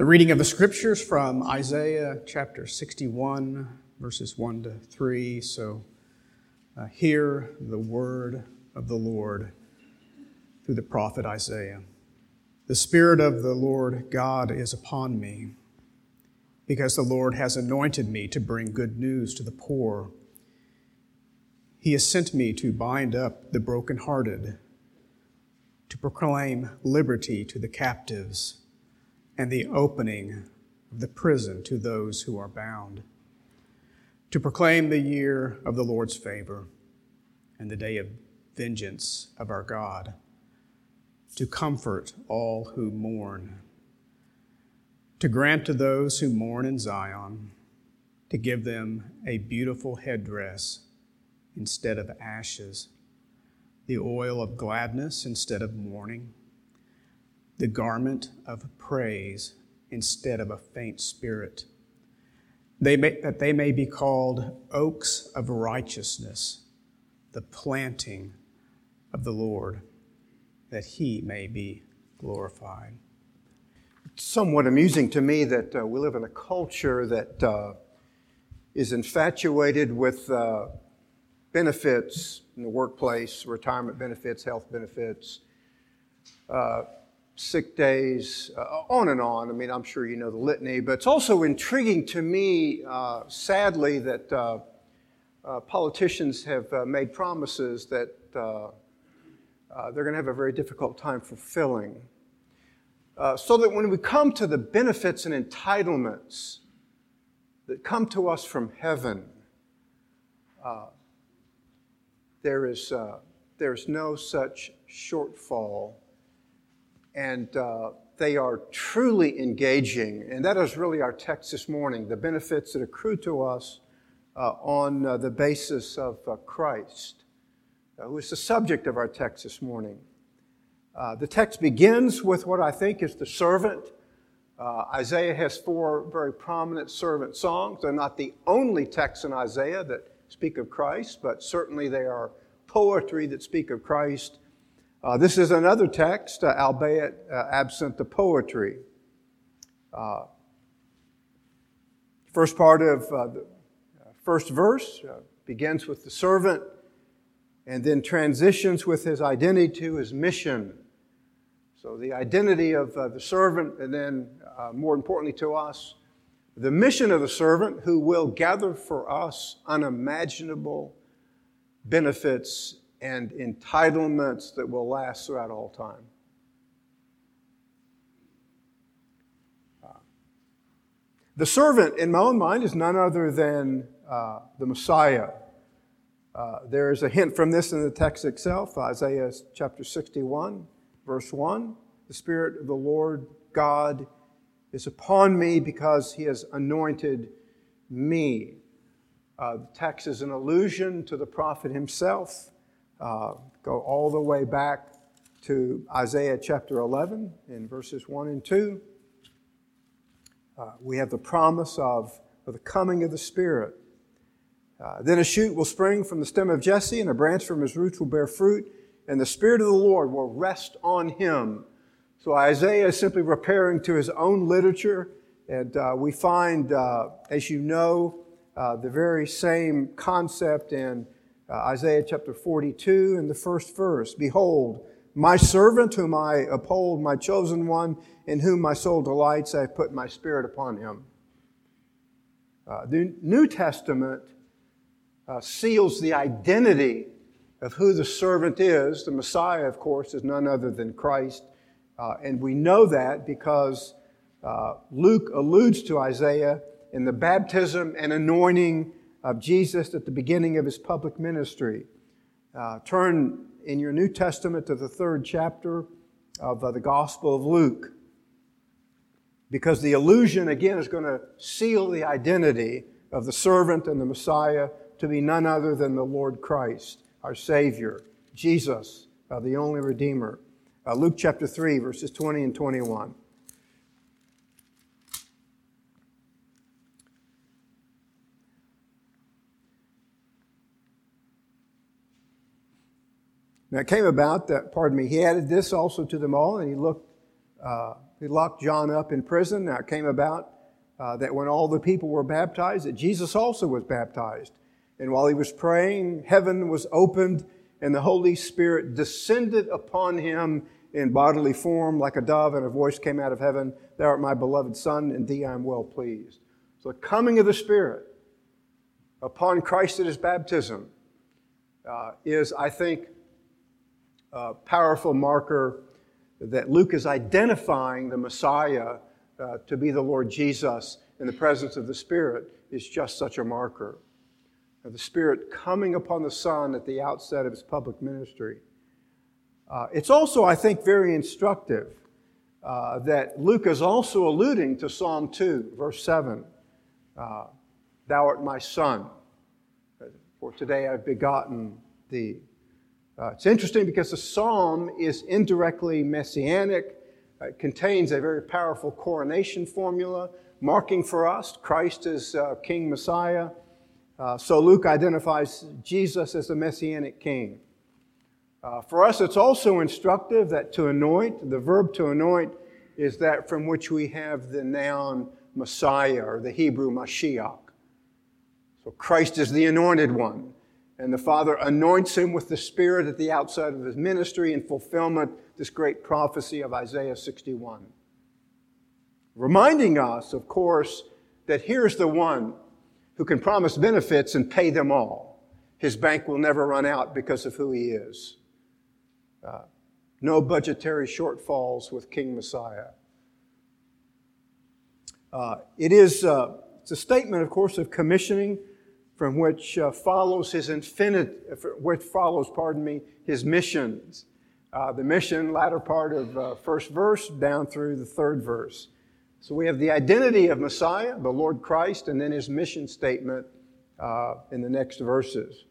The reading of the scriptures from Isaiah chapter 61, verses 1 to 3. So uh, hear the word of the Lord through the prophet Isaiah. The Spirit of the Lord God is upon me, because the Lord has anointed me to bring good news to the poor. He has sent me to bind up the brokenhearted, to proclaim liberty to the captives and the opening of the prison to those who are bound, to proclaim the year of the Lord's favor and the day of vengeance of our God, to comfort all who mourn, to grant to those who mourn in Zion, to give them a beautiful headdress instead of ashes, the oil of gladness instead of mourning the garment of praise instead of a faint spirit, they may, that they may be called oaks of righteousness, the planting of the Lord, that he may be glorified. It's somewhat amusing to me that uh, we live in a culture that uh, is infatuated with uh, benefits in the workplace, retirement benefits, health benefits uh, sick days, uh, on and on. I mean, I'm sure you know the litany, but it's also intriguing to me, uh, sadly, that uh, uh politicians have uh, made promises that they're going to have a very difficult time fulfilling. so that when we come to the benefits and entitlements that come to us from heaven, there is, there's no such shortfall and uh, they are truly engaging. And that is really our text this morning the benefits that accrue to us uh, on uh, the basis of uh, Christ, uh, who is the subject of our text this morning. Uh, the text begins with what I think is the servant. Isaiah has four very prominent servant songs. They're not the only texts in Isaiah that speak of Christ, but certainly they are poetry that speak of Christ. Uh, this is another text, uh, albeit uh, absent the poetry. Uh, first part of uh, the uh, first verse begins with the servant and then transitions with his identity to his mission. So, the identity of the servant, and then, more importantly to us, the mission of the servant who will gather for us unimaginable benefits and entitlements that will last throughout all time. Uh, the servant, in my own mind, is none other than uh, the Messiah. Uh, there is a hint from this in the text itself, Isaiah chapter 61, verse 1. The Spirit of the Lord God is upon me because he has anointed me. Uh, the text is an allusion to the prophet himself uh, go all the way back to Isaiah chapter 11 in verses 1 and 2. Uh, we have the promise of, of, the coming of the Spirit. Uh, then a shoot will spring from the stem of Jesse, and a branch from his roots will bear fruit, and the Spirit of the Lord will rest on him. So Isaiah is simply repairing to his own literature, and uh, we find, uh, as you know, uh, the very same concept in uh, Isaiah chapter 42 in the first verse. Behold, my servant whom I uphold, my chosen one, in whom my soul delights, I have put my spirit upon him. Uh, the New Testament uh, seals the identity of who the servant is. The Messiah, of course, is none other than Christ. Uh, and we know that because uh, Luke alludes to Isaiah in the baptism and anointing of Jesus at the beginning of his public ministry. Uh, turn in your New Testament to the third chapter of uh, the Gospel of Luke. Because the allusion, again, is going to seal the identity of the servant and the Messiah to be none other than the Lord Christ, our Savior, Jesus, uh, the only Redeemer. Uh, Luke chapter 3, verses 20 and 21. Now it came about that, pardon me, he added this also to them all, and he looked uh, he locked John up in prison. Now it came about uh, that when all the people were baptized, that Jesus also was baptized. And while he was praying, heaven was opened and the Holy Spirit descended upon him in bodily form like a dove, and a voice came out of heaven Thou art my beloved Son, and thee I am well pleased. So the coming of the Spirit upon Christ at his baptism uh, is, I think, a powerful marker that Luke is identifying the Messiah uh, to be the Lord Jesus in the presence of the Spirit is just such a marker. Of the Spirit coming upon the Son at the outset of his public ministry. Uh, it's also, I think, very instructive uh, that Luke is also alluding to Psalm 2, verse 7. Uh, Thou art my Son, for today I've begotten thee. Uh, it's interesting because the psalm is indirectly messianic. It contains a very powerful coronation formula, marking for us Christ as uh, King Messiah. Uh, so Luke identifies Jesus as the messianic king. Uh, for us, it's also instructive that to anoint, the verb to anoint, is that from which we have the noun Messiah or the Hebrew Mashiach. So Christ is the anointed one. And the Father anoints him with the Spirit at the outset of his ministry in fulfillment this great prophecy of Isaiah 61. Reminding us, of course, that here's the one who can promise benefits and pay them all. His bank will never run out because of who he is. Uh, no budgetary shortfalls with King Messiah. Uh, it is uh, it's a statement, of course, of commissioning from which uh, follows his infinite, which follows, pardon me, his missions. Uh, the mission, latter part of uh, first verse down through the third verse. So we have the identity of Messiah, the Lord Christ, and then his mission statement uh, in the next verses.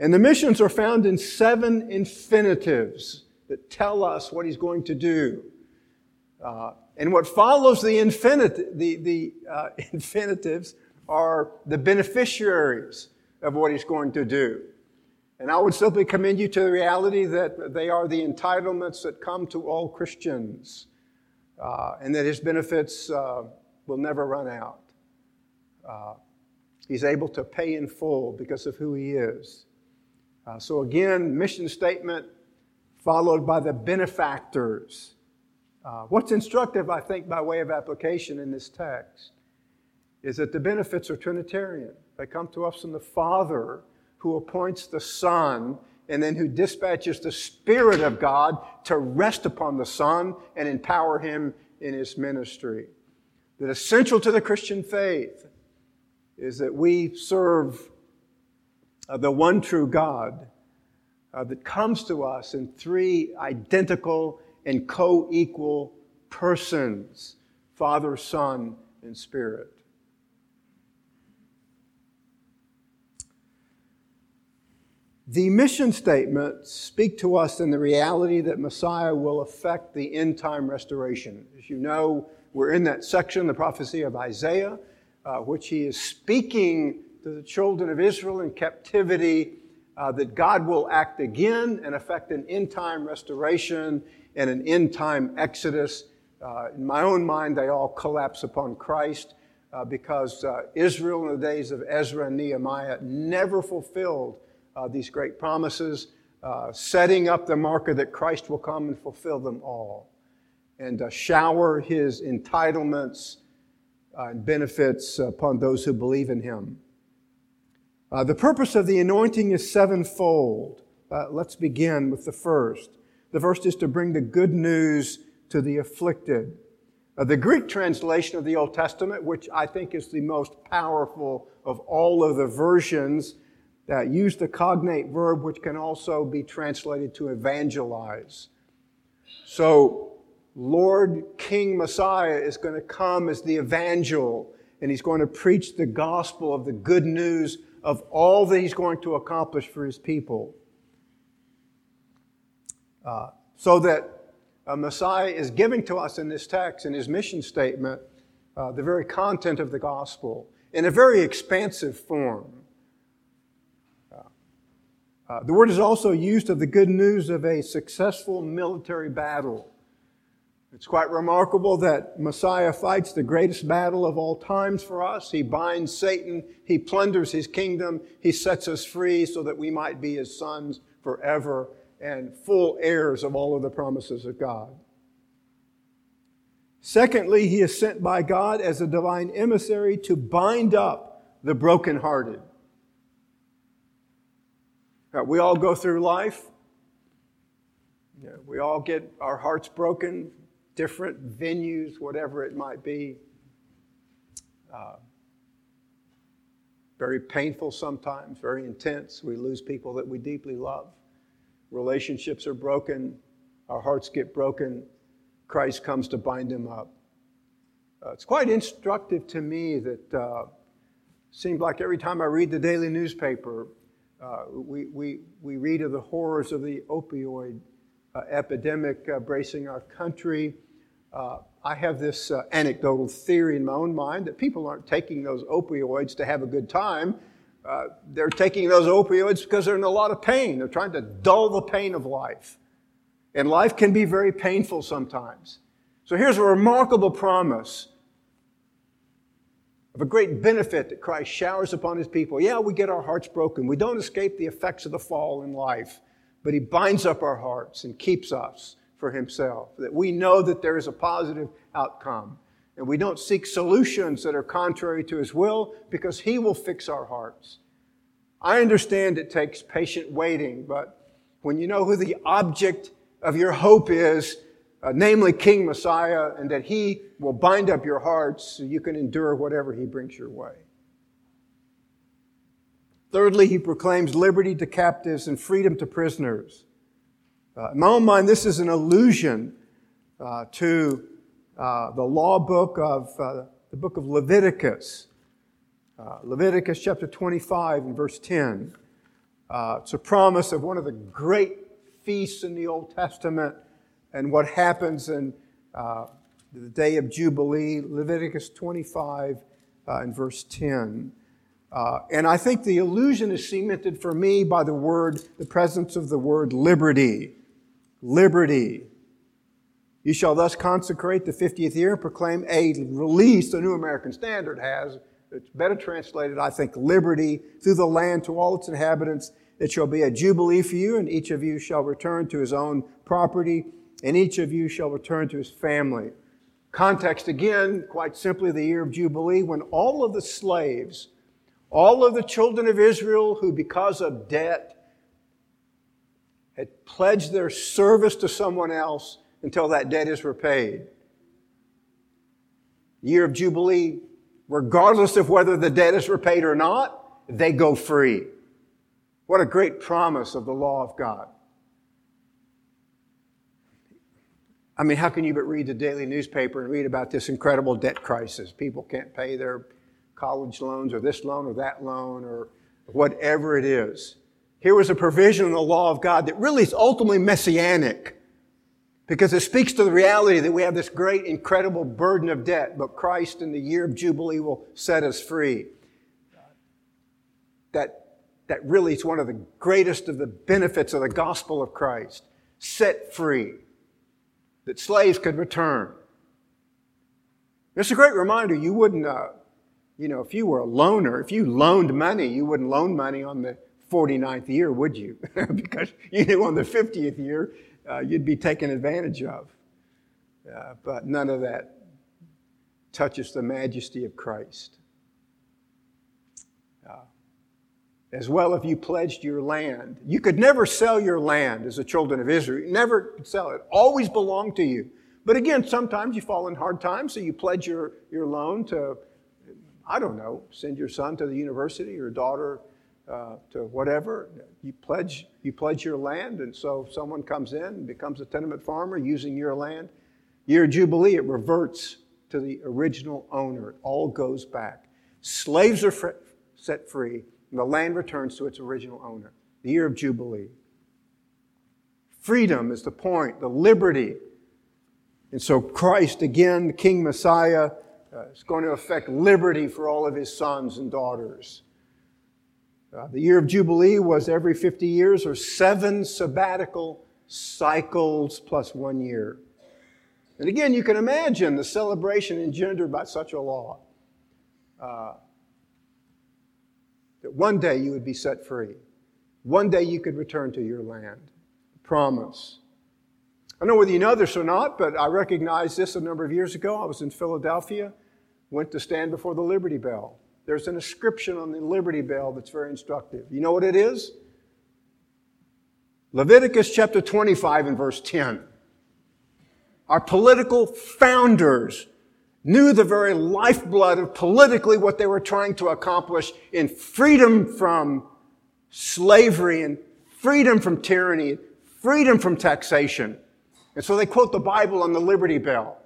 And the missions are found in seven infinitives that tell us what he's going to do. Uh, and what follows the, infinit- the, the uh, infinitives are the beneficiaries of what he's going to do. And I would simply commend you to the reality that they are the entitlements that come to all Christians, uh, and that his benefits uh, will never run out. Uh, he's able to pay in full because of who he is. Uh, so, again, mission statement followed by the benefactors. Uh, what's instructive, I think, by way of application in this text is that the benefits are Trinitarian. They come to us from the Father who appoints the Son and then who dispatches the Spirit of God to rest upon the Son and empower him in his ministry. That essential to the Christian faith is that we serve uh, the one true God uh, that comes to us in three identical and co equal persons Father, Son, and Spirit. The mission statements speak to us in the reality that Messiah will affect the end time restoration. As you know, we're in that section, the prophecy of Isaiah, uh, which he is speaking to the children of Israel in captivity, uh, that God will act again and effect an end time restoration and an end time exodus. Uh, in my own mind, they all collapse upon Christ uh, because uh, Israel in the days of Ezra and Nehemiah never fulfilled uh, these great promises, uh, setting up the marker that Christ will come and fulfill them all and uh, shower his entitlements uh, and benefits upon those who believe in him. Uh, the purpose of the anointing is sevenfold. Uh, let's begin with the first. The first is to bring the good news to the afflicted. Uh, the Greek translation of the Old Testament, which I think is the most powerful of all of the versions, that use the cognate verb, which can also be translated to evangelize. So, Lord King Messiah is going to come as the evangel, and he's going to preach the gospel of the good news of all that he's going to accomplish for his people. Uh, so that uh, Messiah is giving to us in this text, in his mission statement, uh, the very content of the gospel in a very expansive form. Uh, the word is also used of the good news of a successful military battle. It's quite remarkable that Messiah fights the greatest battle of all times for us. He binds Satan, he plunders his kingdom, he sets us free so that we might be his sons forever and full heirs of all of the promises of God. Secondly, he is sent by God as a divine emissary to bind up the brokenhearted. Now, we all go through life. we all get our hearts broken different venues, whatever it might be. Uh, very painful sometimes, very intense. We lose people that we deeply love. Relationships are broken, our hearts get broken. Christ comes to bind them up. Uh, it's quite instructive to me that uh, seems like every time I read the daily newspaper, uh, we, we, we read of the horrors of the opioid uh, epidemic uh, bracing our country. Uh, I have this uh, anecdotal theory in my own mind that people aren't taking those opioids to have a good time. They're taking those opioids because they're in a lot of pain. They're trying to dull the pain of life. And life can be very painful sometimes. So here's a remarkable promise of a great benefit that Christ showers upon his people. Yeah, we get our hearts broken. We don't escape the effects of the fall in life, but he binds up our hearts and keeps us for himself, that we know that there is a positive outcome. And we don't seek solutions that are contrary to his will because he will fix our hearts. I understand it takes patient waiting, but when you know who the object of your hope is, uh, namely King Messiah, and that he will bind up your hearts so you can endure whatever he brings your way. Thirdly, he proclaims liberty to captives and freedom to prisoners. Uh, in my own mind, this is an allusion uh, to uh, the law book of uh, the book of Leviticus. Uh, Leviticus chapter 25 and verse 10. Uh, it's a promise of one of the great feasts in the Old Testament and what happens in the day of Jubilee, Leviticus 25 and verse 10. Uh, and I think the illusion is cemented for me by the word, the presence of the word liberty liberty. You shall thus consecrate the 50th year and proclaim a release, the New American Standard has. It's better translated, I think, liberty through the land to all its inhabitants. It shall be a jubilee for you, and each of you shall return to his own property, and each of you shall return to his family. Context again, quite simply, the year of Jubilee, when all of the slaves, all of the children of Israel who, because of debt, had pledged their service to someone else until that debt is repaid. Year of Jubilee, regardless of whether the debt is repaid or not, they go free. What a great promise of the law of God. I mean, how can you but read the daily newspaper and read about this incredible debt crisis? People can't pay their college loans or this loan or that loan or whatever it is. Here was a provision in the law of God that really is ultimately messianic because it speaks to the reality that we have this great, incredible burden of debt, but Christ in the year of Jubilee will set us free. That, that really is one of the greatest of the benefits of the gospel of Christ. Set free. That slaves could return. It's a great reminder. You wouldn't, uh, you know, if you were a loaner, if you loaned money, you wouldn't loan money on the 49th year, would you? because you knew on the 50th year uh, you'd be taken advantage of. Uh, but none of that touches the majesty of Christ. Uh, as well, if you pledged your land, you could never sell your land as the children of Israel. You never could sell it. Always belonged to you. But again, sometimes you fall in hard times, so you pledge your, your loan to, I don't know, send your son to the university, your daughter uh, to whatever. You pledge, you pledge your land, and so someone comes in and becomes a tenement farmer using your land. Year Jubilee, it reverts to the original owner. It all goes back. Slaves are set free, and the land returns to its original owner. The year of Jubilee. Freedom is the point, the liberty. And so Christ, again, the King Messiah, uh, is going to affect liberty for all of his sons and daughters. Uh, the year of Jubilee was every 50 years or seven sabbatical cycles plus one year. And again, you can imagine the celebration engendered by such a law. Uh, that one day you would be set free. One day you could return to your land. Promise. I don't know whether you know this or not, but I recognized this a number of years ago. I was in Philadelphia, went to stand before the Liberty Bell. There's an inscription on the Liberty Bell that's very instructive. You know what it is? Leviticus chapter 25 and verse 10. Our political founders knew the very lifeblood of politically what they were trying to accomplish in freedom from slavery and freedom from tyranny, freedom from taxation. And so they quote the Bible on the Liberty Bell.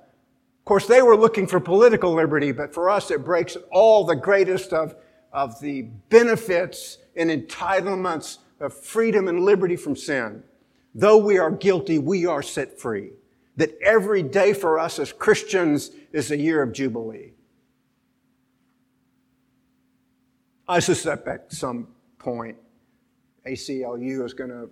Of course, they were looking for political liberty, but for us, it breaks all the greatest of, of the benefits and entitlements of freedom and liberty from sin. Though we are guilty, we are set free. That every day for us as Christians is a year of Jubilee. I suspect at some point ACLU is going to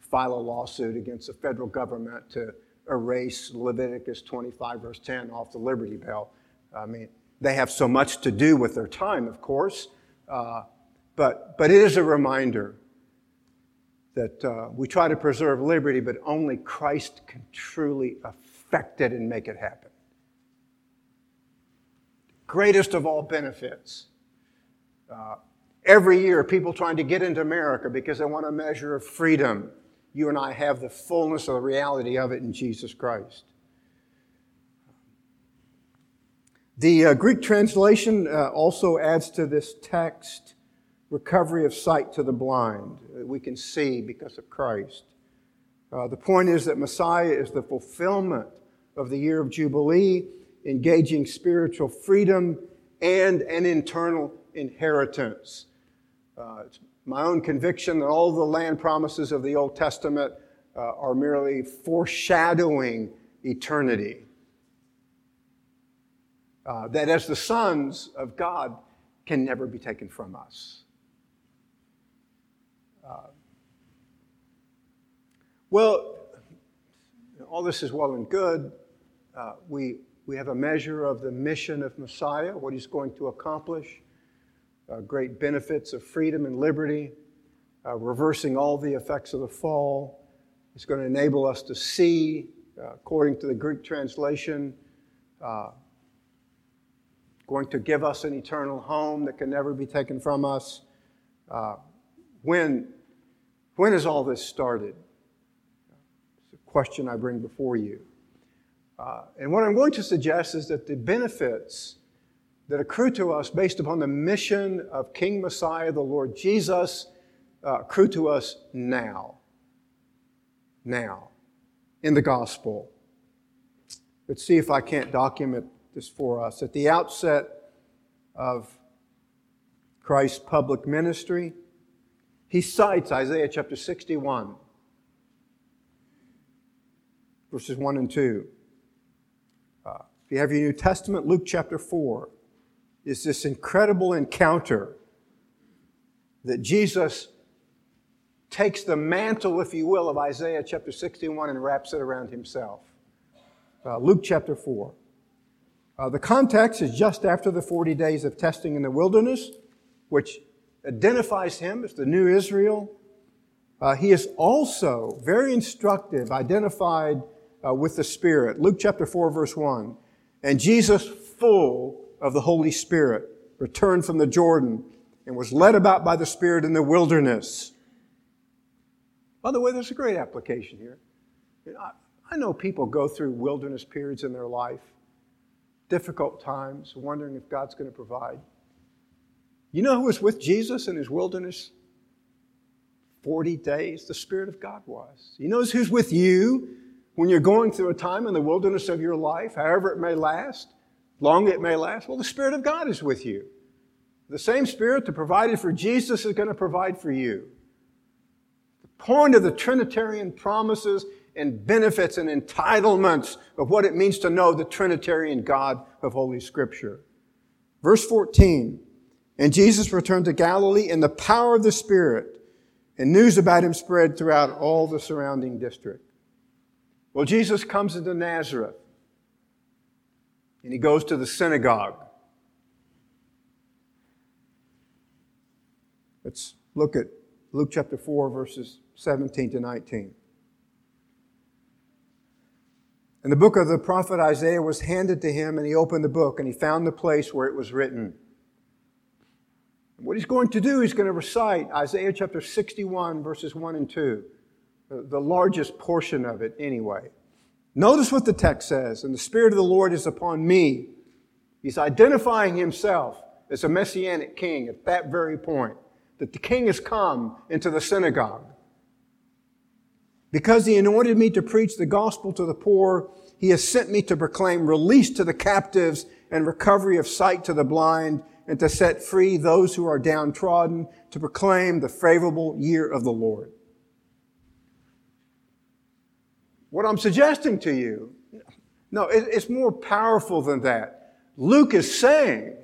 file a lawsuit against the federal government to erase Leviticus 25, verse 10 off the Liberty Bell. I mean, they have so much to do with their time, of course, uh, but, but it is a reminder that uh, we try to preserve liberty, but only Christ can truly affect it and make it happen. Greatest of all benefits. Uh, every year, people trying to get into America because they want a measure of freedom. You and I have the fullness of the reality of it in Jesus Christ. The uh, Greek translation uh, also adds to this text recovery of sight to the blind. We can see because of Christ. Uh, the point is that Messiah is the fulfillment of the year of Jubilee, engaging spiritual freedom and an internal inheritance. Uh, it's my own conviction that all the land promises of the Old Testament uh, are merely foreshadowing eternity. Uh, that as the sons of God can never be taken from us. Well, all this is well and good. Uh, we, we have a measure of the mission of Messiah, what he's going to accomplish, uh, great benefits of freedom and liberty, uh, reversing all the effects of the fall. It's going to enable us to see, uh, according to the Greek translation, uh, going to give us an eternal home that can never be taken from us. when when has all this started? Question I bring before you. Uh, and what I'm going to suggest is that the benefits that accrue to us based upon the mission of King Messiah, the Lord Jesus, uh, accrue to us now. Now, in the gospel. Let's see if I can't document this for us. At the outset of Christ's public ministry, he cites Isaiah chapter 61, verses 1 and 2. Uh, if you have your New Testament, Luke chapter 4 is this incredible encounter that Jesus takes the mantle, if you will, of Isaiah chapter 61 and wraps it around himself. Uh, Luke chapter 4. Uh, the context is just after the 40 days of testing in the wilderness, which identifies him as the new Israel. Uh, he is also very instructive, identified uh, with the Spirit. Luke chapter 4, verse 1. And Jesus, full of the Holy Spirit, returned from the Jordan and was led about by the Spirit in the wilderness. By the way, there's a great application here. I know people go through wilderness periods in their life, difficult times, wondering if God's going to provide. You know who was with Jesus in his wilderness 40 days? The Spirit of God was. He knows who's with you when you're going through a time in the wilderness of your life, however it may last, long it may last. Well, the Spirit of God is with you. The same Spirit that provided for Jesus is going to provide for you. The point of the Trinitarian promises and benefits and entitlements of what it means to know the Trinitarian God of Holy Scripture. Verse 14. And Jesus returned to Galilee in the power of the Spirit, and news about him spread throughout all the surrounding district. Well, Jesus comes into Nazareth, and he goes to the synagogue. Let's look at Luke chapter 4, verses 17 to 19. And the book of the prophet Isaiah was handed to him, and he opened the book, and he found the place where it was written. What he's going to do, he's going to recite Isaiah chapter 61, verses 1 and 2, the largest portion of it anyway. Notice what the text says, and the Spirit of the Lord is upon me. He's identifying himself as a messianic king at that very point, that the king has come into the synagogue. Because he anointed me to preach the gospel to the poor, he has sent me to proclaim release to the captives and recovery of sight to the blind, and to set free those who are downtrodden, to proclaim the favorable year of the Lord. What I'm suggesting to you, no, it's more powerful than that. Luke is saying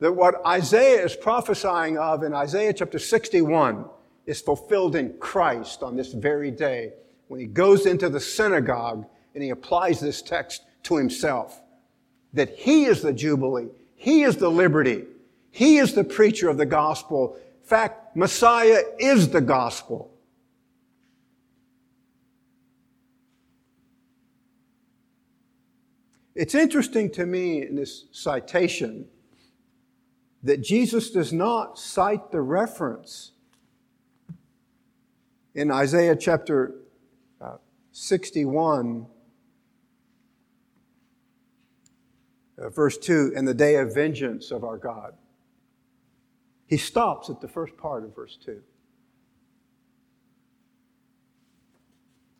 that what Isaiah is prophesying of in Isaiah chapter 61 is fulfilled in Christ on this very day when he goes into the synagogue and he applies this text to himself. That he is the Jubilee. He is the liberty. He is the preacher of the gospel. In fact, Messiah is the gospel. It's interesting to me in this citation that Jesus does not cite the reference in Isaiah chapter uh, 61, uh, verse 2, and the day of vengeance of our God. He stops at the first part of verse 2.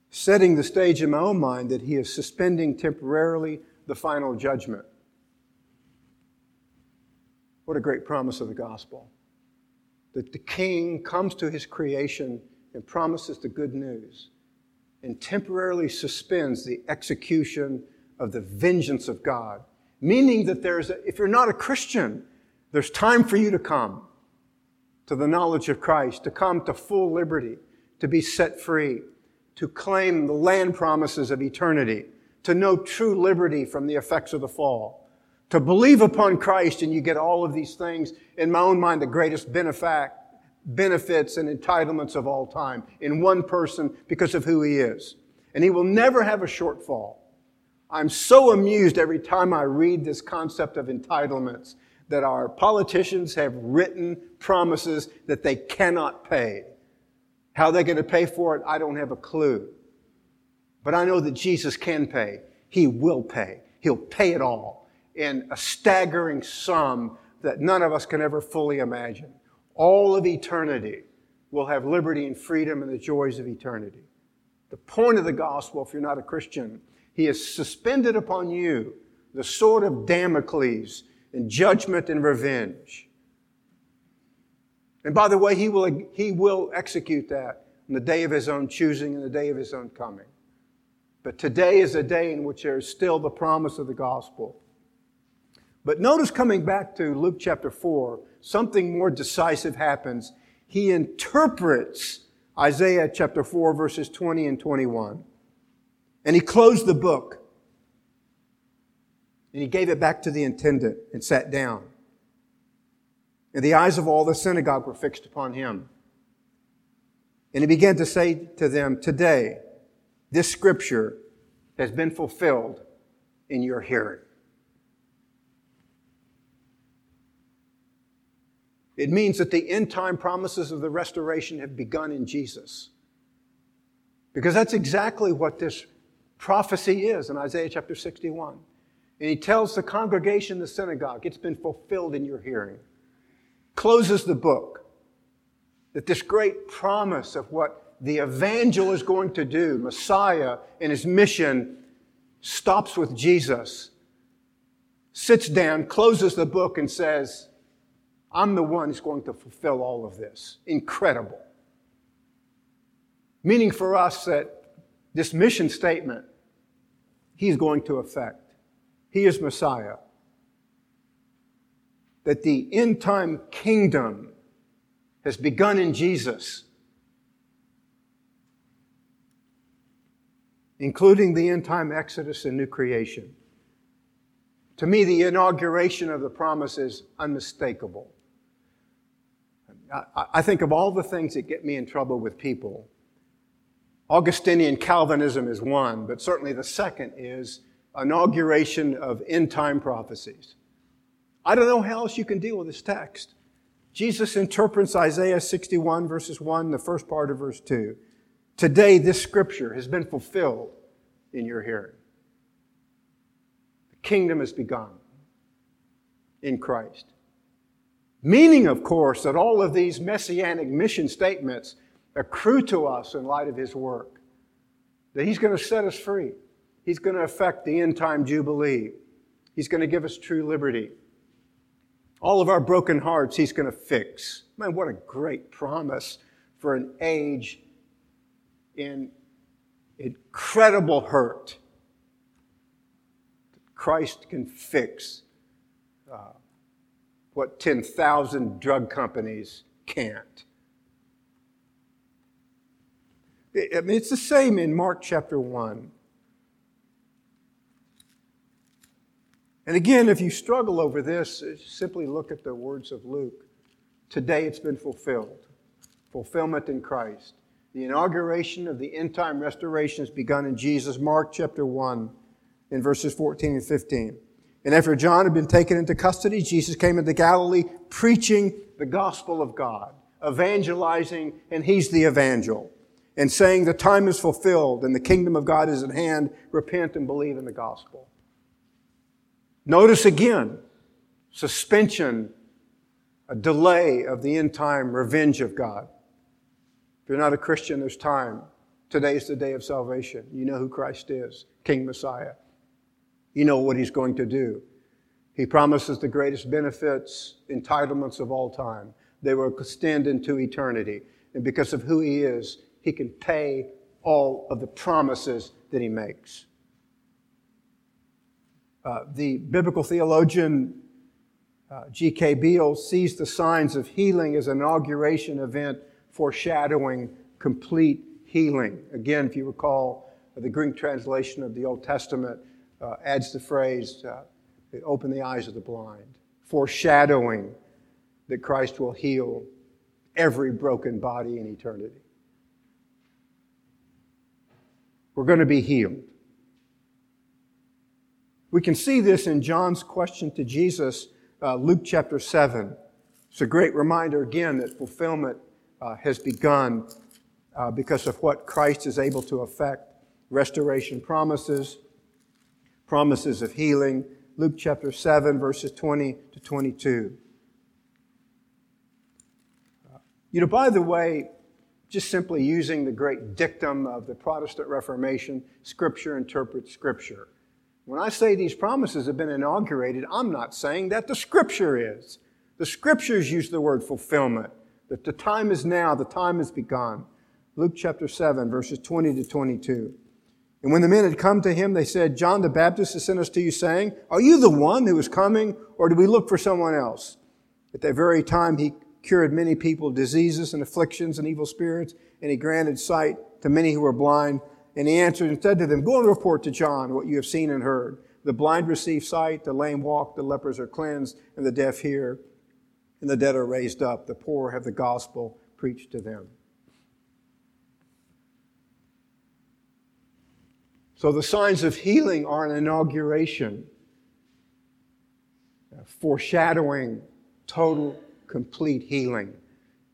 Setting the stage in my own mind that he is suspending temporarily the final judgment. What a great promise of the gospel. That the king comes to his creation and promises the good news and temporarily suspends the execution of the vengeance of God. Meaning that there's, a, if you're not a Christian, there's time for you to come to the knowledge of Christ, to come to full liberty, to be set free, to claim the land promises of eternity to know true liberty from the effects of the fall, to believe upon Christ and you get all of these things, in my own mind, the greatest benefact, benefits and entitlements of all time in one person because of who he is. And he will never have a shortfall. I'm so amused every time I read this concept of entitlements that our politicians have written promises that they cannot pay. How they're going to pay for it, I don't have a clue. But I know that Jesus can pay. He will pay. He'll pay it all in a staggering sum that none of us can ever fully imagine. All of eternity will have liberty and freedom and the joys of eternity. The point of the gospel, if you're not a Christian, he has suspended upon you the sword of Damocles in judgment and revenge. And by the way, he will, he will execute that on the day of his own choosing and the day of his own coming. But today is a day in which there is still the promise of the gospel. But notice coming back to Luke chapter 4, something more decisive happens. He interprets Isaiah chapter 4, verses 20 and 21. And he closed the book. And he gave it back to the intendant and sat down. And the eyes of all the synagogue were fixed upon him. And he began to say to them, Today, this scripture has been fulfilled in your hearing. It means that the end time promises of the restoration have begun in Jesus. Because that's exactly what this prophecy is in Isaiah chapter 61. And he tells the congregation, the synagogue, it's been fulfilled in your hearing. Closes the book. That this great promise of what the evangel is going to do, Messiah and his mission, stops with Jesus, sits down, closes the book, and says, I'm the one who's going to fulfill all of this. Incredible. Meaning for us that this mission statement, he's going to effect. He is Messiah. That the end time kingdom has begun in Jesus including the end time exodus and new creation. To me, the inauguration of the promise is unmistakable. I, think of all the things that get me in trouble with people. Augustinian Calvinism is one, but certainly the second is inauguration of end time prophecies. I don't know how else you can deal with this text. Jesus interprets Isaiah 61, verses 1, the first part of verse 2. Today, this scripture has been fulfilled in your hearing. The kingdom has begun in Christ. Meaning, of course, that all of these messianic mission statements accrue to us in light of his work. That he's going to set us free. He's going to effect the end time jubilee. He's going to give us true liberty. All of our broken hearts, he's going to fix. Man, what a great promise for an age in incredible hurt. Christ can fix uh, what 10,000 drug companies can't. I mean, it's the same in Mark chapter 1. And again, if you struggle over this, simply look at the words of Luke. Today it's been fulfilled. Fulfillment in Christ. The inauguration of the end time restoration has begun in Jesus. Mark chapter 1, in verses 14 and 15. And after John had been taken into custody, Jesus came into Galilee preaching the gospel of God, evangelizing, and he's the evangel, and saying the time is fulfilled and the kingdom of God is at hand. Repent and believe in the gospel. Notice again, suspension, a delay of the end time revenge of God. You're not a Christian, there's time. Today is the day of salvation. You know who Christ is, King Messiah. You know what he's going to do. He promises the greatest benefits, entitlements of all time. They will extend into eternity. And because of who he is, he can pay all of the promises that he makes. Uh, the biblical theologian uh, G.K. Beale sees the signs of healing as an inauguration event foreshadowing complete healing. Again, if you recall the Greek translation of the Old Testament, uh, adds the phrase, uh, open the eyes of the blind, foreshadowing that Christ will heal every broken body in eternity. We're going to be healed. We can see this in John's question to Jesus, uh, Luke chapter 7. It's a great reminder again that fulfillment uh, has begun uh, because of what Christ is able to effect. Restoration promises, promises of healing. Luke chapter 7, verses 20 to 22. You know, by the way, just simply using the great dictum of the Protestant Reformation, Scripture interprets Scripture. When I say these promises have been inaugurated, I'm not saying that the Scripture is. The Scriptures use the word fulfillment, that the time is now, the time has begun. Luke chapter 7, verses 20 to 22. And when the men had come to him, they said, John the Baptist has sent us to you, saying, Are you the one who is coming, or do we look for someone else? At that very time, he cured many people of diseases and afflictions and evil spirits, and he granted sight to many who were blind. And he answered and said to them, Go and report to John what you have seen and heard. The blind receive sight, the lame walk, the lepers are cleansed, and the deaf hear, and the dead are raised up. The poor have the gospel preached to them. So the signs of healing are an inauguration, foreshadowing total, complete healing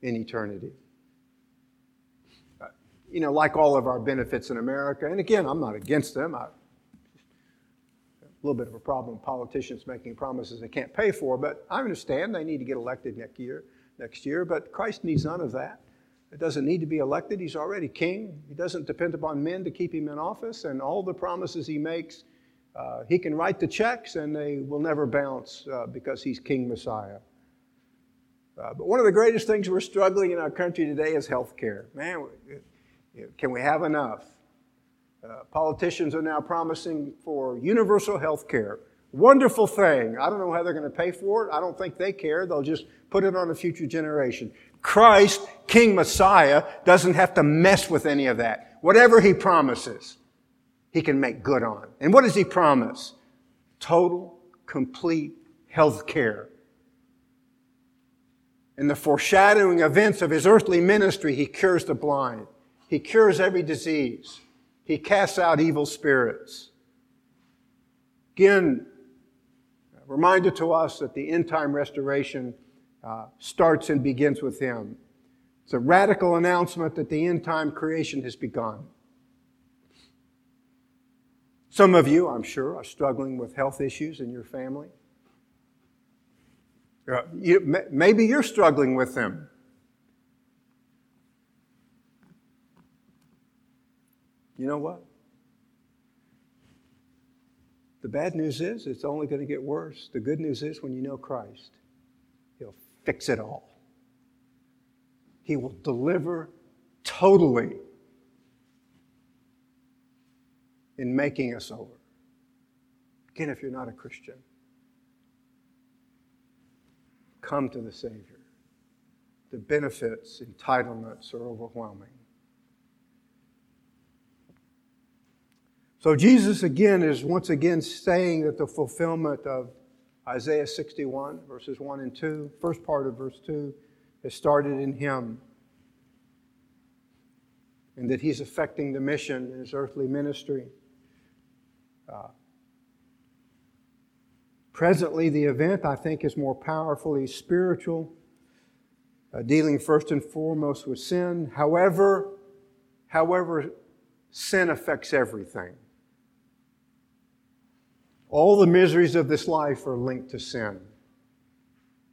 in eternity. You know, like all of our benefits in America, and again, I'm not against them. I, little bit of a problem politicians making promises they can't pay for, but I understand they need to get elected next year, next year, but Christ needs none of that. It doesn't need to be elected. He's already king. He doesn't depend upon men to keep him in office. And all the promises he makes, uh, he can write the checks and they will never bounce uh, because he's King Messiah. Uh, but one of the greatest things we're struggling in our country today is health care. Man, can we have enough? Uh, politicians are now promising for universal health care. Wonderful thing. I don't know how they're going to pay for it. I don't think they care. They'll just put it on a future generation. Christ, King Messiah, doesn't have to mess with any of that. Whatever he promises, he can make good on. And what does he promise? Total, complete health care. In the foreshadowing events of his earthly ministry, he cures the blind. He cures every disease. He casts out evil spirits. Again, a reminder to us that the end time restoration uh, starts and begins with him. It's a radical announcement that the end time creation has begun. Some of you, I'm sure, are struggling with health issues in your family. Uh, you, maybe you're struggling with them. You know what? The bad news is it's only going to get worse. The good news is when you know Christ, He'll fix it all. He will deliver totally in making us over. Again, if you're not a Christian, come to the Savior. The benefits, entitlements are overwhelming. So Jesus again is once again saying that the fulfillment of Isaiah 61, verses 1 and 2, first part of verse 2, has started in him. And that he's affecting the mission in his earthly ministry. Uh, presently, the event, I think, is more powerfully spiritual, uh, dealing first and foremost with sin. However, however, sin affects everything. All the miseries of this life are linked to sin.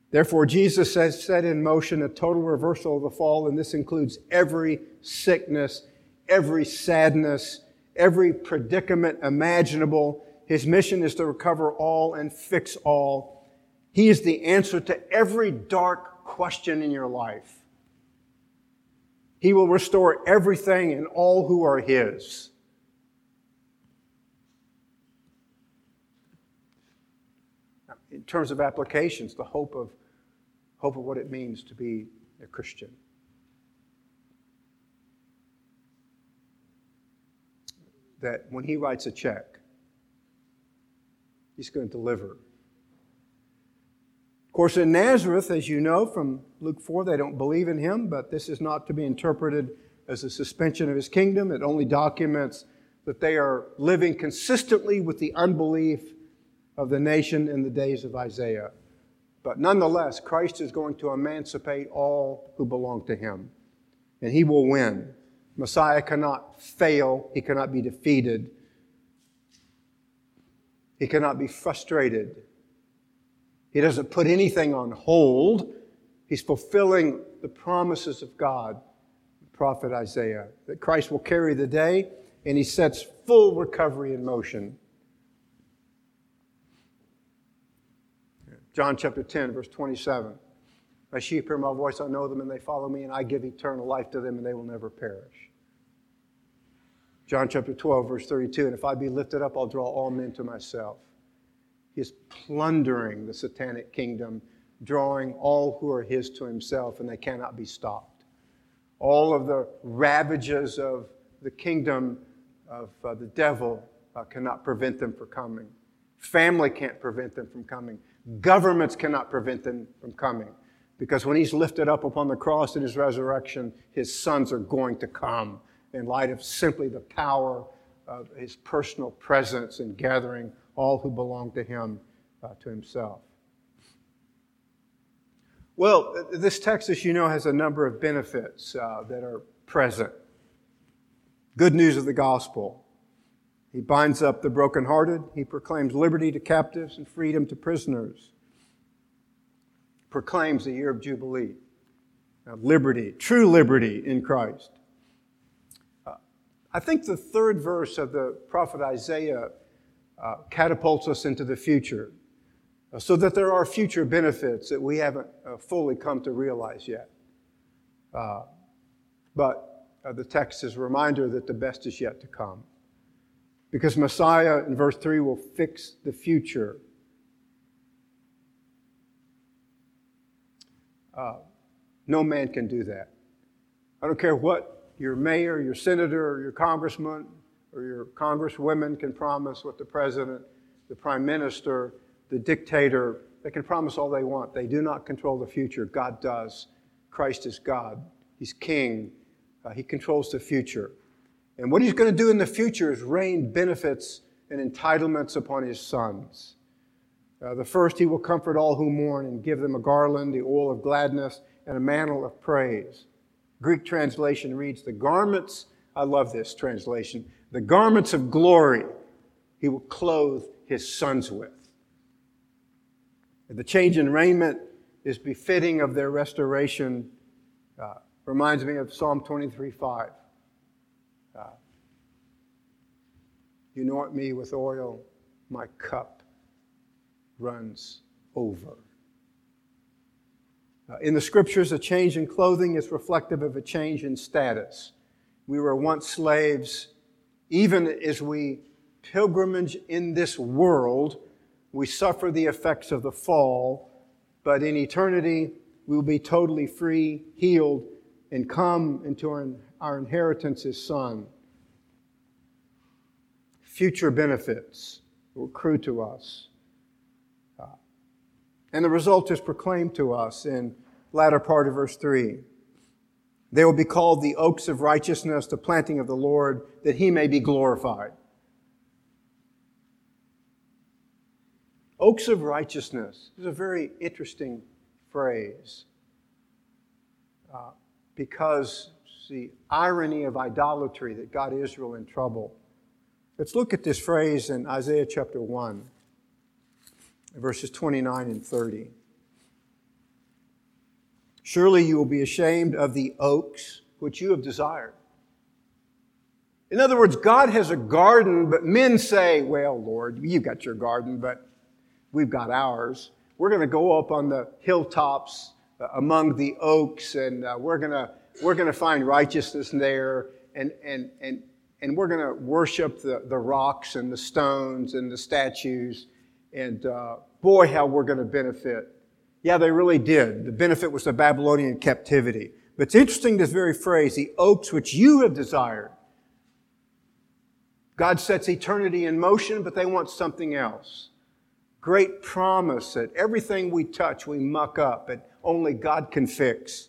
Therefore, Jesus has set in motion a total reversal of the fall, and this includes every sickness, every sadness, every predicament imaginable. His mission is to recover all and fix all. He is the answer to every dark question in your life. He will restore everything and all who are His. In terms of applications, the hope of, hope of what it means to be a Christian. That when he writes a check, he's going to deliver. Of course, in Nazareth, as you know from Luke 4, they don't believe in him, but this is not to be interpreted as a suspension of his kingdom. It only documents that they are living consistently with the unbelief of the nation in the days of Isaiah. But nonetheless, Christ is going to emancipate all who belong to him, and he will win. Messiah cannot fail, he cannot be defeated, he cannot be frustrated. He doesn't put anything on hold. He's fulfilling the promises of God, the prophet Isaiah, that Christ will carry the day, and he sets full recovery in motion. John chapter 10, verse 27. My sheep hear my voice, I know them, and they follow me, and I give eternal life to them, and they will never perish. John chapter 12, verse 32. And if I be lifted up, I'll draw all men to myself. He is plundering the satanic kingdom, drawing all who are his to himself, and they cannot be stopped. All of the ravages of the kingdom of uh, the devil uh, cannot prevent them from coming. Family can't prevent them from coming. Governments cannot prevent them from coming. Because when he's lifted up upon the cross in his resurrection, his sons are going to come in light of simply the power of his personal presence and gathering all who belong to him uh, to himself. Well, this text, as you know, has a number of benefits uh, that are present. Good news of the gospel. He binds up the brokenhearted. He proclaims liberty to captives and freedom to prisoners. Proclaims the year of Jubilee, liberty, true liberty in Christ. Uh, I think the third verse of the prophet Isaiah uh, catapults us into the future uh, so that there are future benefits that we haven't uh, fully come to realize yet. Uh, but uh, the text is a reminder that the best is yet to come. Because Messiah, in verse 3, will fix the future. Uh, no man can do that. I don't care what your mayor, your senator, or your congressman, or your congresswomen can promise, what the president, the prime minister, the dictator, they can promise all they want. They do not control the future. God does. Christ is God. He's king. Uh, he controls the future. And what he's going to do in the future is rain benefits and entitlements upon his sons. Uh, the first, he will comfort all who mourn and give them a garland, the oil of gladness, and a mantle of praise. Greek translation reads, The garments, I love this translation, the garments of glory he will clothe his sons with. The change in raiment is befitting of their restoration. Uh, reminds me of Psalm 23 5. Uh, you anoint me with oil, my cup runs over. Uh, in the scriptures, a change in clothing is reflective of a change in status. We were once slaves, even as we pilgrimage in this world, we suffer the effects of the fall, but in eternity, we will be totally free, healed, and come into our, our inheritance as Son. Future benefits will accrue to us. Uh, and the result is proclaimed to us in latter part of verse 3. They will be called the oaks of righteousness, the planting of the Lord, that he may be glorified. Oaks of righteousness is a very interesting phrase uh, because the irony of idolatry that got Israel in trouble. Let's look at this phrase in Isaiah chapter 1, verses 29 and 30. Surely you will be ashamed of the oaks which you have desired. In other words, God has a garden, but men say, Well, Lord, you've got your garden, but we've got ours. We're going to go up on the hilltops uh, among the oaks, and uh, we're going to we're going to find righteousness there, and and and and we're going to worship the, the rocks and the stones and the statues, and uh, boy, how we're going to benefit. Yeah, they really did. The benefit was the Babylonian captivity. But it's interesting this very phrase, the oaks which you have desired. God sets eternity in motion, but they want something else great promise that everything we touch, we muck up, and only God can fix.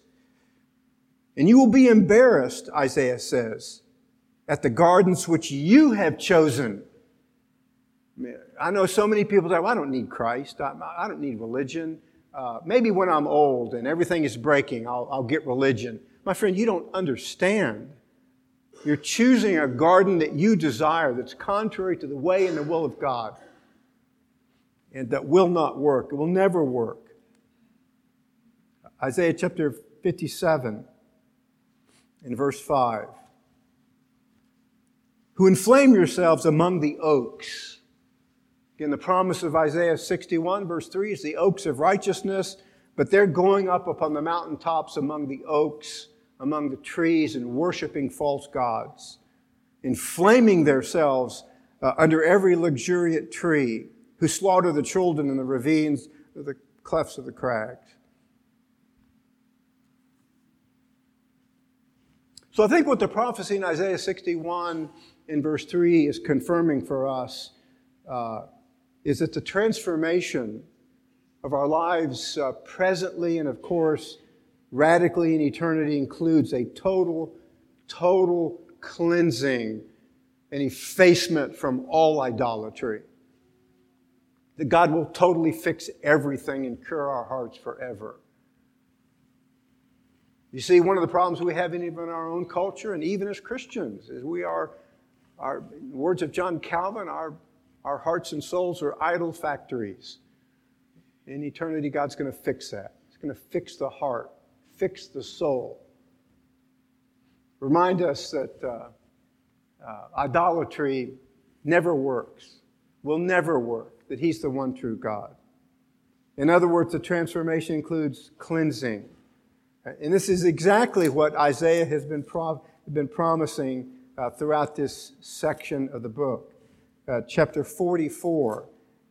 And you will be embarrassed, Isaiah says, at the gardens which you have chosen. I know so many people say, well, I don't need Christ. I, don't need religion. Uh, maybe when I'm old and everything is breaking, I'll, I'll get religion. My friend, you don't understand. You're choosing a garden that you desire that's contrary to the way and the will of God and that will not work. It will never work. Isaiah chapter 57 in verse 5. Who inflame yourselves among the oaks. Again, the promise of Isaiah 61, verse 3 is the oaks of righteousness, but they're going up upon the mountaintops among the oaks, among the trees, and worshiping false gods, inflaming themselves uh, under every luxuriant tree who slaughter the children in the ravines, the clefts of the crags. So I think what the prophecy in Isaiah 61 in verse 3 is confirming for us uh, is that the transformation of our lives uh, presently and, of course, radically in eternity includes a total, total cleansing and effacement from all idolatry that God will totally fix everything and cure our hearts forever. You see, one of the problems we have in even our own culture and even as Christians is we are, our words of John Calvin, our, our hearts and souls are idol factories. In eternity, God's going to fix that. He's going to fix the heart, fix the soul. Remind us that uh, uh, idolatry never works, will never work that He's the one true God. In other words, the transformation includes cleansing. And this is exactly what Isaiah has been, been promising uh, throughout this section of the book. Uh, chapter 44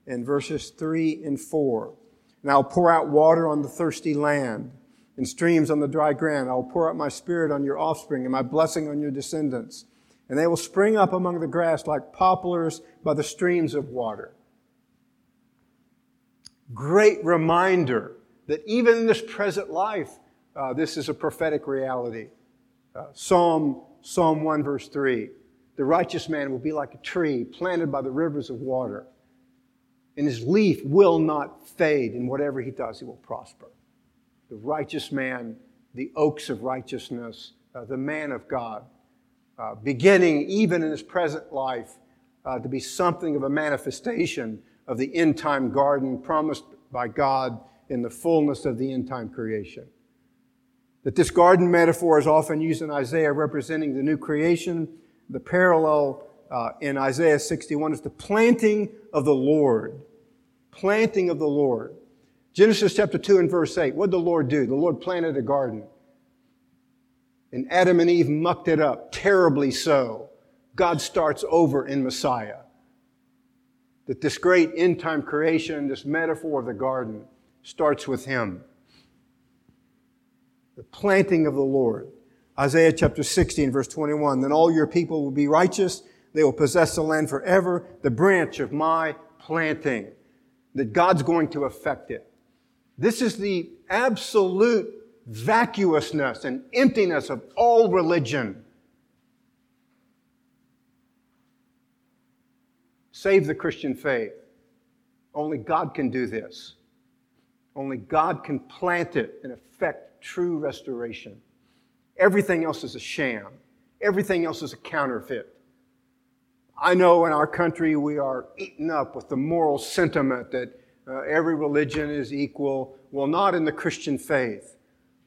and verses 3 and 4. And I'll pour out water on the thirsty land and streams on the dry ground. I'll pour out my spirit on your offspring and my blessing on your descendants. And they will spring up among the grass like poplars by the streams of water. great reminder that even in this present life, uh, this is a prophetic reality. Uh, Psalm, Psalm 1, verse 3 The righteous man will be like a tree planted by the rivers of water, and his leaf will not fade, and whatever he does, he will prosper. The righteous man, the oaks of righteousness, uh, the man of God, uh, beginning even in his present life uh, to be something of a manifestation of the end time garden promised by God in the fullness of the end time creation. That this garden metaphor is often used in Isaiah representing the new creation. The parallel uh, in Isaiah 61 is the planting of the Lord. Planting of the Lord. Genesis chapter 2 and verse 8. What did the Lord do? The Lord planted a garden. And Adam and Eve mucked it up, terribly so. God starts over in Messiah. That this great end time creation, this metaphor of the garden, starts with Him. The planting of the Lord. Isaiah chapter 16, verse 21. Then all your people will be righteous. They will possess the land forever, the branch of my planting. That God's going to affect it. This is the absolute vacuousness and emptiness of all religion. Save the Christian faith. Only God can do this. Only God can plant it and effect true restoration. Everything else is a sham. Everything else is a counterfeit. I know in our country we are eaten up with the moral sentiment that uh, every religion is equal. Well, not in the Christian faith.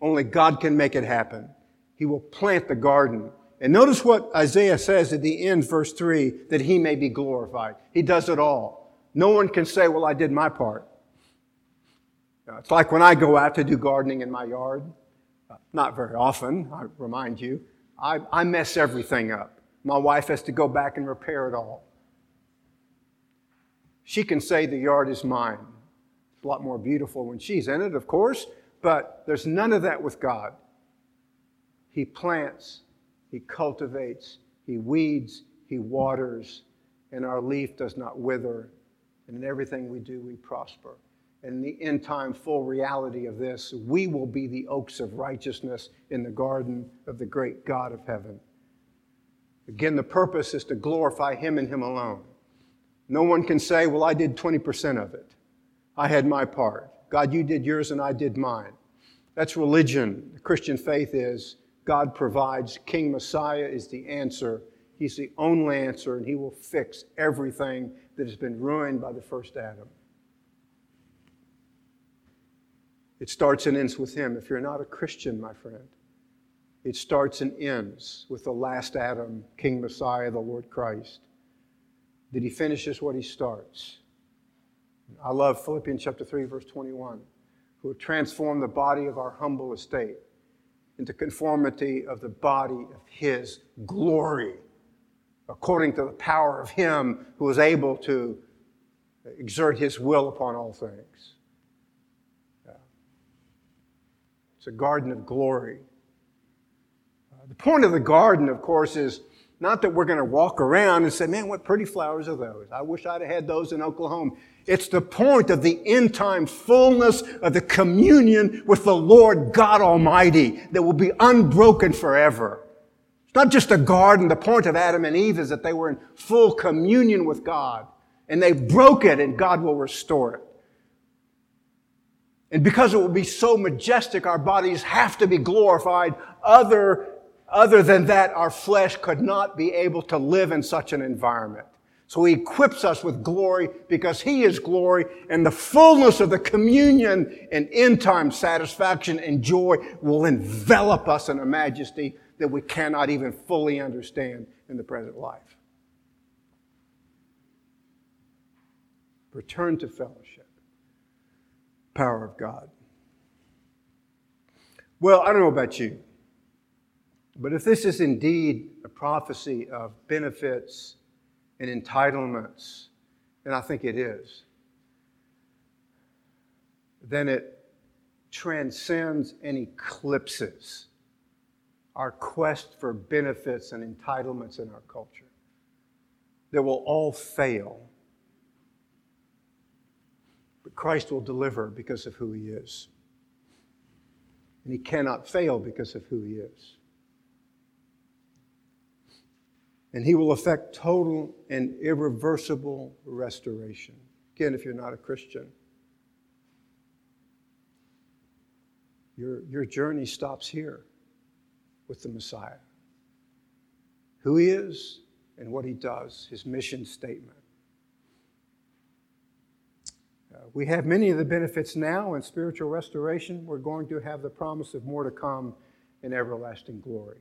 Only God can make it happen. He will plant the garden. And notice what Isaiah says at the end, verse 3, that he may be glorified. He does it all. No one can say, Well, I did my part. Uh, it's like when I go out to do gardening in my yard. Uh, not very often, I remind you. I, I mess everything up. My wife has to go back and repair it all. She can say the yard is mine. It's a lot more beautiful when she's in it, of course, but there's none of that with God. He plants, He cultivates, He weeds, He waters, and our leaf does not wither. And in everything we do, we prosper. And the end time, full reality of this, we will be the oaks of righteousness in the garden of the great God of heaven. Again, the purpose is to glorify Him and Him alone. No one can say, Well, I did 20% of it. I had my part. God, you did yours and I did mine. That's religion. The Christian faith is God provides, King Messiah is the answer. He's the only answer, and He will fix everything that has been ruined by the first Adam. It starts and ends with Him. If you're not a Christian, my friend, it starts and ends with the last Adam, King Messiah, the Lord Christ. That He finishes what He starts. I love Philippians chapter 3, verse 21, who will transform the body of our humble estate into conformity of the body of his glory, according to the power of him who is able to exert his will upon all things. Yeah. It's a garden of glory. Uh, the point of the garden, of course, is not that we're going to walk around and say, man, what pretty flowers are those? I wish I'd have had those in Oklahoma. It's the point of the end time fullness of the communion with the Lord God Almighty that will be unbroken forever. It's not just a garden. The point of Adam and Eve is that they were in full communion with God and they broke it and God will restore it. And because it will be so majestic, our bodies have to be glorified. Other other than that, our flesh could not be able to live in such an environment. So he equips us with glory because he is glory and the fullness of the communion and end time satisfaction and joy will envelop us in a majesty that we cannot even fully understand in the present life. Return to fellowship. Power of God. Well, I don't know about you. But if this is indeed a prophecy of benefits and entitlements, and I think it is, then it transcends and eclipses our quest for benefits and entitlements in our culture that will all fail But Christ will deliver because of who he is. And he cannot fail because of who he is. And he will effect total and irreversible restoration. Again, if you're not a Christian, your, your journey stops here with the Messiah. Who he is and what he does, his mission statement. Uh, we have many of the benefits now in spiritual restoration. We're going to have the promise of more to come in everlasting glory.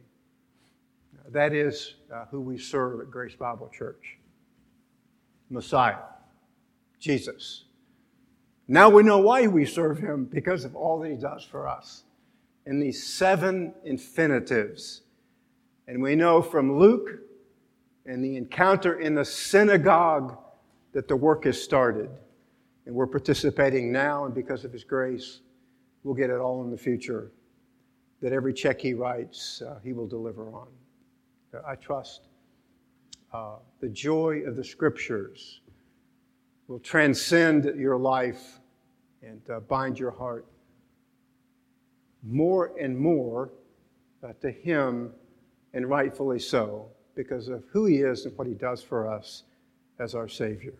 That is uh, who we serve at Grace Bible Church Messiah, Jesus. Now we know why we serve him because of all that he does for us in these seven infinitives. And we know from Luke and the encounter in the synagogue that the work has started. And we're participating now, and because of His grace, we'll get it all in the future. That every check He writes, uh, He will deliver on. Uh, I trust uh, the joy of the Scriptures will transcend your life and uh, bind your heart more and more uh, to Him, and rightfully so, because of who He is and what He does for us as our Savior.